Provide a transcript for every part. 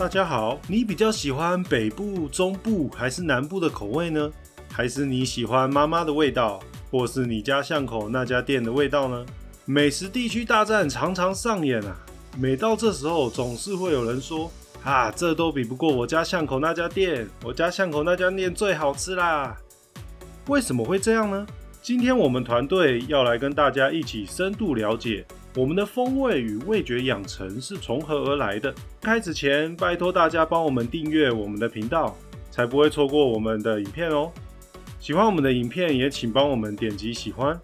大家好，你比较喜欢北部、中部还是南部的口味呢？还是你喜欢妈妈的味道，或是你家巷口那家店的味道呢？美食地区大战常常上演啊！每到这时候，总是会有人说：“啊，这都比不过我家巷口那家店，我家巷口那家店最好吃啦！”为什么会这样呢？今天我们团队要来跟大家一起深度了解。我们的风味与味觉养成是从何而来的？开始前，拜托大家帮我们订阅我们的频道，才不会错过我们的影片哦。喜欢我们的影片，也请帮我们点击喜欢，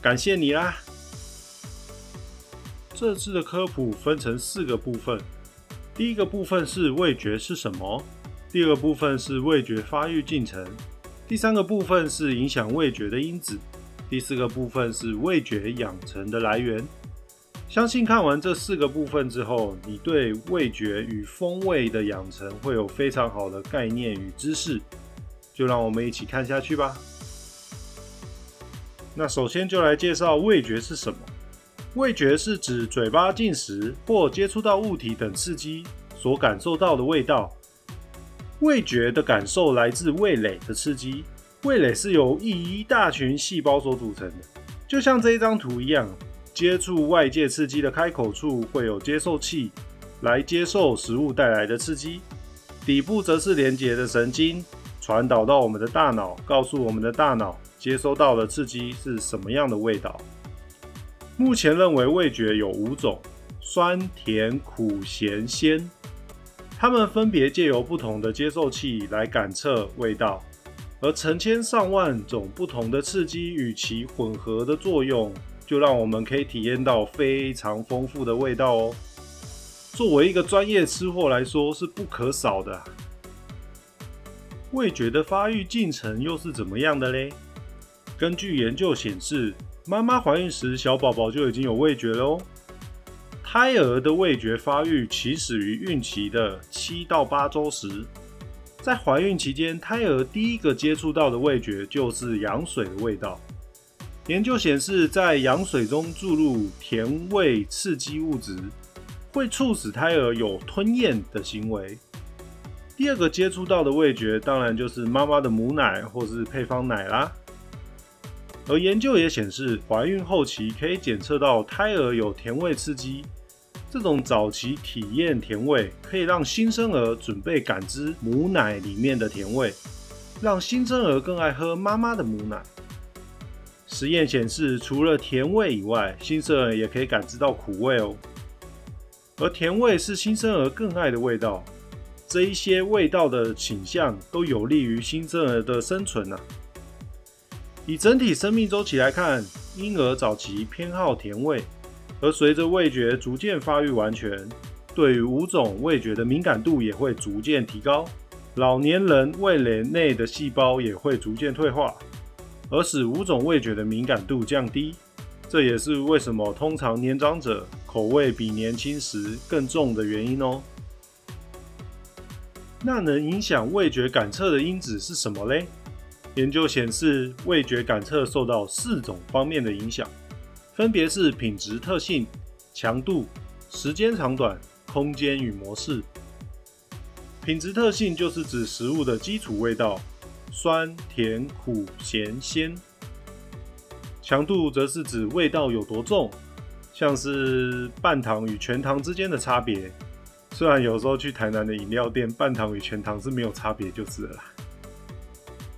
感谢你啦！这次的科普分成四个部分，第一个部分是味觉是什么，第二个部分是味觉发育进程，第三个部分是影响味觉的因子，第四个部分是味觉养成的来源。相信看完这四个部分之后，你对味觉与风味的养成会有非常好的概念与知识。就让我们一起看下去吧。那首先就来介绍味觉是什么。味觉是指嘴巴进食或接触到物体等刺激所感受到的味道。味觉的感受来自味蕾的刺激，味蕾是由一一大群细胞所组成的，就像这一张图一样。接触外界刺激的开口处会有接受器来接受食物带来的刺激，底部则是连接的神经传导到我们的大脑，告诉我们的大脑接收到的刺激是什么样的味道。目前认为味觉有五种：酸、甜、苦、咸、鲜，它们分别借由不同的接受器来感测味道，而成千上万种不同的刺激与其混合的作用。就让我们可以体验到非常丰富的味道哦。作为一个专业吃货来说，是不可少的。味觉的发育进程又是怎么样的嘞？根据研究显示，妈妈怀孕时，小宝宝就已经有味觉了哦。胎儿的味觉发育起始于孕期的七到八周时，在怀孕期间，胎儿第一个接触到的味觉就是羊水的味道。研究显示，在羊水中注入甜味刺激物质，会促使胎儿有吞咽的行为。第二个接触到的味觉，当然就是妈妈的母奶或是配方奶啦。而研究也显示，怀孕后期可以检测到胎儿有甜味刺激，这种早期体验甜味，可以让新生儿准备感知母奶里面的甜味，让新生儿更爱喝妈妈的母奶。实验显示，除了甜味以外，新生儿也可以感知到苦味哦。而甜味是新生儿更爱的味道，这一些味道的倾向都有利于新生儿的生存呐。以整体生命周期来看，婴儿早期偏好甜味，而随着味觉逐渐发育完全，对于五种味觉的敏感度也会逐渐提高。老年人味蕾内的细胞也会逐渐退化。而使五种味觉的敏感度降低，这也是为什么通常年长者口味比年轻时更重的原因哦。那能影响味觉感测的因子是什么嘞？研究显示，味觉感测受到四种方面的影响，分别是品质特性、强度、时间长短、空间与模式。品质特性就是指食物的基础味道。酸、甜、苦、咸、鲜，强度则是指味道有多重，像是半糖与全糖之间的差别。虽然有时候去台南的饮料店，半糖与全糖是没有差别就是了。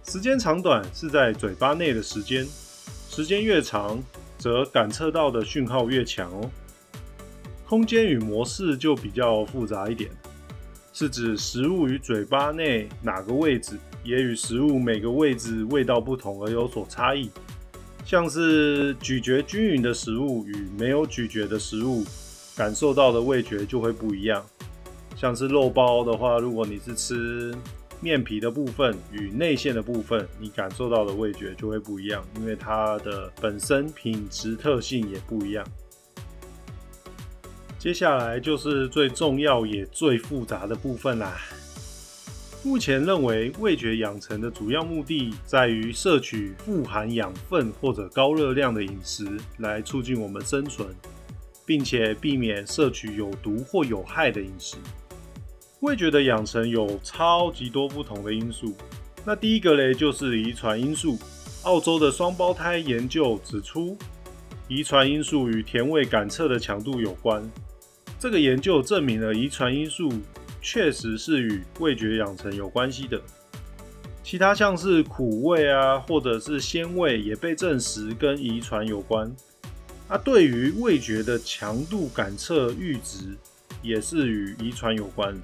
时间长短是在嘴巴内的时间，时间越长，则感测到的讯号越强哦。空间与模式就比较复杂一点，是指食物与嘴巴内哪个位置。也与食物每个位置味道不同而有所差异，像是咀嚼均匀的食物与没有咀嚼的食物，感受到的味觉就会不一样。像是肉包的话，如果你是吃面皮的部分与内馅的部分，你感受到的味觉就会不一样，因为它的本身品质特性也不一样。接下来就是最重要也最复杂的部分啦。目前认为，味觉养成的主要目的在于摄取富含养分或者高热量的饮食，来促进我们生存，并且避免摄取有毒或有害的饮食。味觉的养成有超级多不同的因素。那第一个嘞，就是遗传因素。澳洲的双胞胎研究指出，遗传因素与甜味感测的强度有关。这个研究证明了遗传因素确实是与味觉养成有关系的。其他像是苦味啊，或者是鲜味，也被证实跟遗传有关。那对于味觉的强度感测阈值，也是与遗传有关。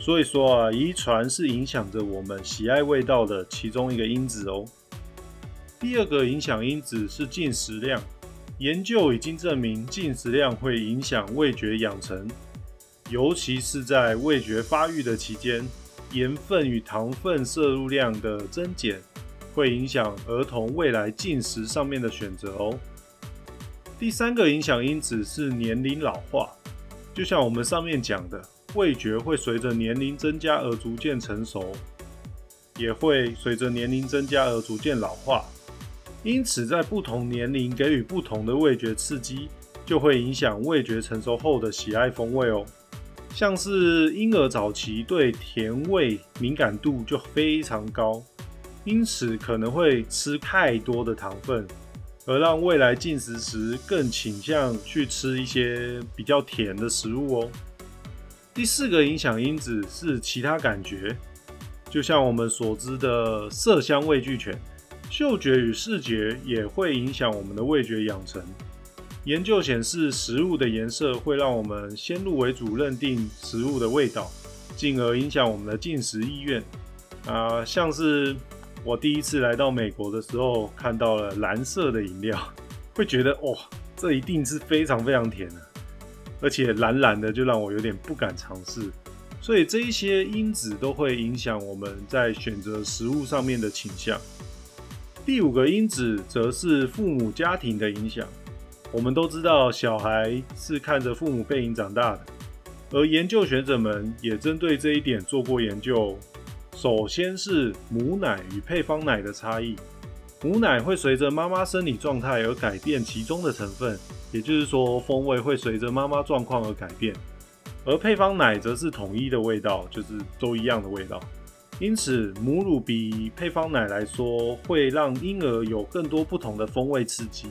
所以说啊，遗传是影响着我们喜爱味道的其中一个因子哦。第二个影响因子是进食量，研究已经证明进食量会影响味觉养成，尤其是在味觉发育的期间，盐分与糖分摄入量的增减会影响儿童未来进食上面的选择哦。第三个影响因子是年龄老化，就像我们上面讲的，味觉会随着年龄增加而逐渐成熟，也会随着年龄增加而逐渐老化。因此，在不同年龄给予不同的味觉刺激，就会影响味觉成熟后的喜爱风味哦。像是婴儿早期对甜味敏感度就非常高，因此可能会吃太多的糖分，而让未来进食时更倾向去吃一些比较甜的食物哦。第四个影响因子是其他感觉，就像我们所知的色香味俱全。嗅觉与视觉也会影响我们的味觉养成。研究显示，食物的颜色会让我们先入为主认定食物的味道，进而影响我们的进食意愿。啊，像是我第一次来到美国的时候，看到了蓝色的饮料，会觉得哇，这一定是非常非常甜的，而且蓝蓝的就让我有点不敢尝试。所以这一些因子都会影响我们在选择食物上面的倾向。第五个因子则是父母家庭的影响。我们都知道，小孩是看着父母背影长大的，而研究学者们也针对这一点做过研究。首先是母奶与配方奶的差异，母奶会随着妈妈生理状态而改变其中的成分，也就是说，风味会随着妈妈状况而改变。而配方奶则是统一的味道，就是都一样的味道。因此，母乳比配方奶来说，会让婴儿有更多不同的风味刺激。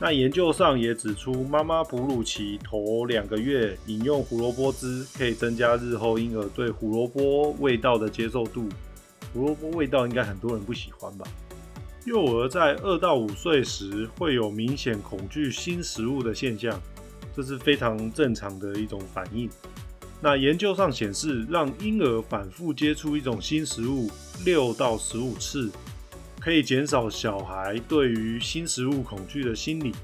那研究上也指出，妈妈哺乳期头两个月饮用胡萝卜汁，可以增加日后婴儿对胡萝卜味道的接受度。胡萝卜味道应该很多人不喜欢吧？幼儿在二到五岁时会有明显恐惧新食物的现象，这是非常正常的一种反应。那研究上显示，让婴儿反复接触一种新食物六到十五次，可以减少小孩对于新食物恐惧的心理，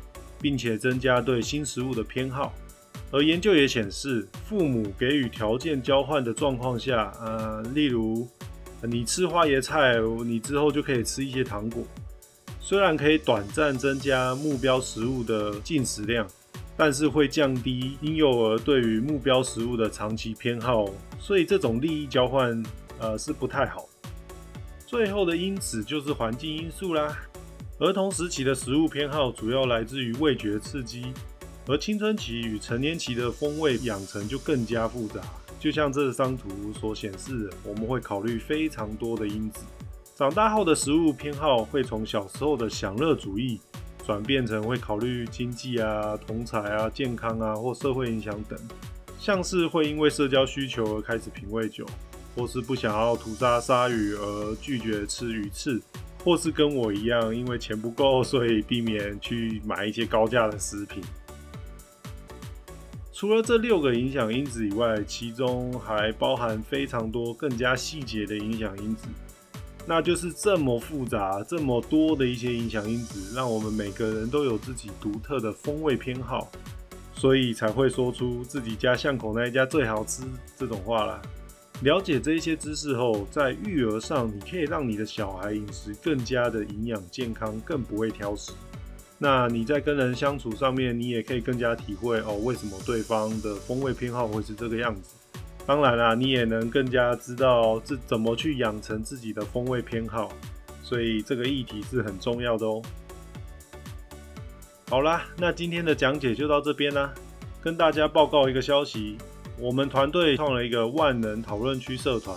并且增加对新食物的偏好。而研究也显示，父母给予条件交换的状况下，呃，例如你吃花椰菜，你之后就可以吃一些糖果，虽然可以短暂增加目标食物的进食量。但是会降低婴幼儿对于目标食物的长期偏好，所以这种利益交换，呃，是不太好。最后的因子就是环境因素啦。儿童时期的食物偏好主要来自于味觉刺激，而青春期与成年期的风味养成就更加复杂。就像这张图所显示，我们会考虑非常多的因子。长大后的食物偏好会从小时候的享乐主义。转变成会考虑经济啊、同财啊、健康啊或社会影响等，像是会因为社交需求而开始品味酒，或是不想要屠杀鲨鱼而拒绝吃鱼翅，或是跟我一样因为钱不够，所以避免去买一些高价的食品。除了这六个影响因子以外，其中还包含非常多更加细节的影响因子。那就是这么复杂、这么多的一些影响因子，让我们每个人都有自己独特的风味偏好，所以才会说出自己家巷口那一家最好吃这种话啦。了解这一些知识后，在育儿上，你可以让你的小孩饮食更加的营养健康，更不会挑食。那你在跟人相处上面，你也可以更加体会哦，为什么对方的风味偏好会是这个样子。当然啦，你也能更加知道这怎么去养成自己的风味偏好，所以这个议题是很重要的哦。好啦，那今天的讲解就到这边啦。跟大家报告一个消息，我们团队创了一个万能讨论区社团，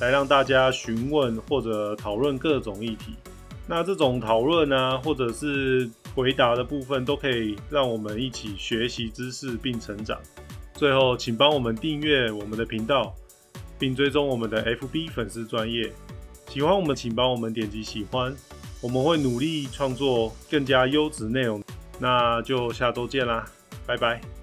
来让大家询问或者讨论各种议题。那这种讨论啊，或者是回答的部分，都可以让我们一起学习知识并成长。最后，请帮我们订阅我们的频道，并追踪我们的 FB 粉丝专业。喜欢我们，请帮我们点击喜欢，我们会努力创作更加优质内容。那就下周见啦，拜拜。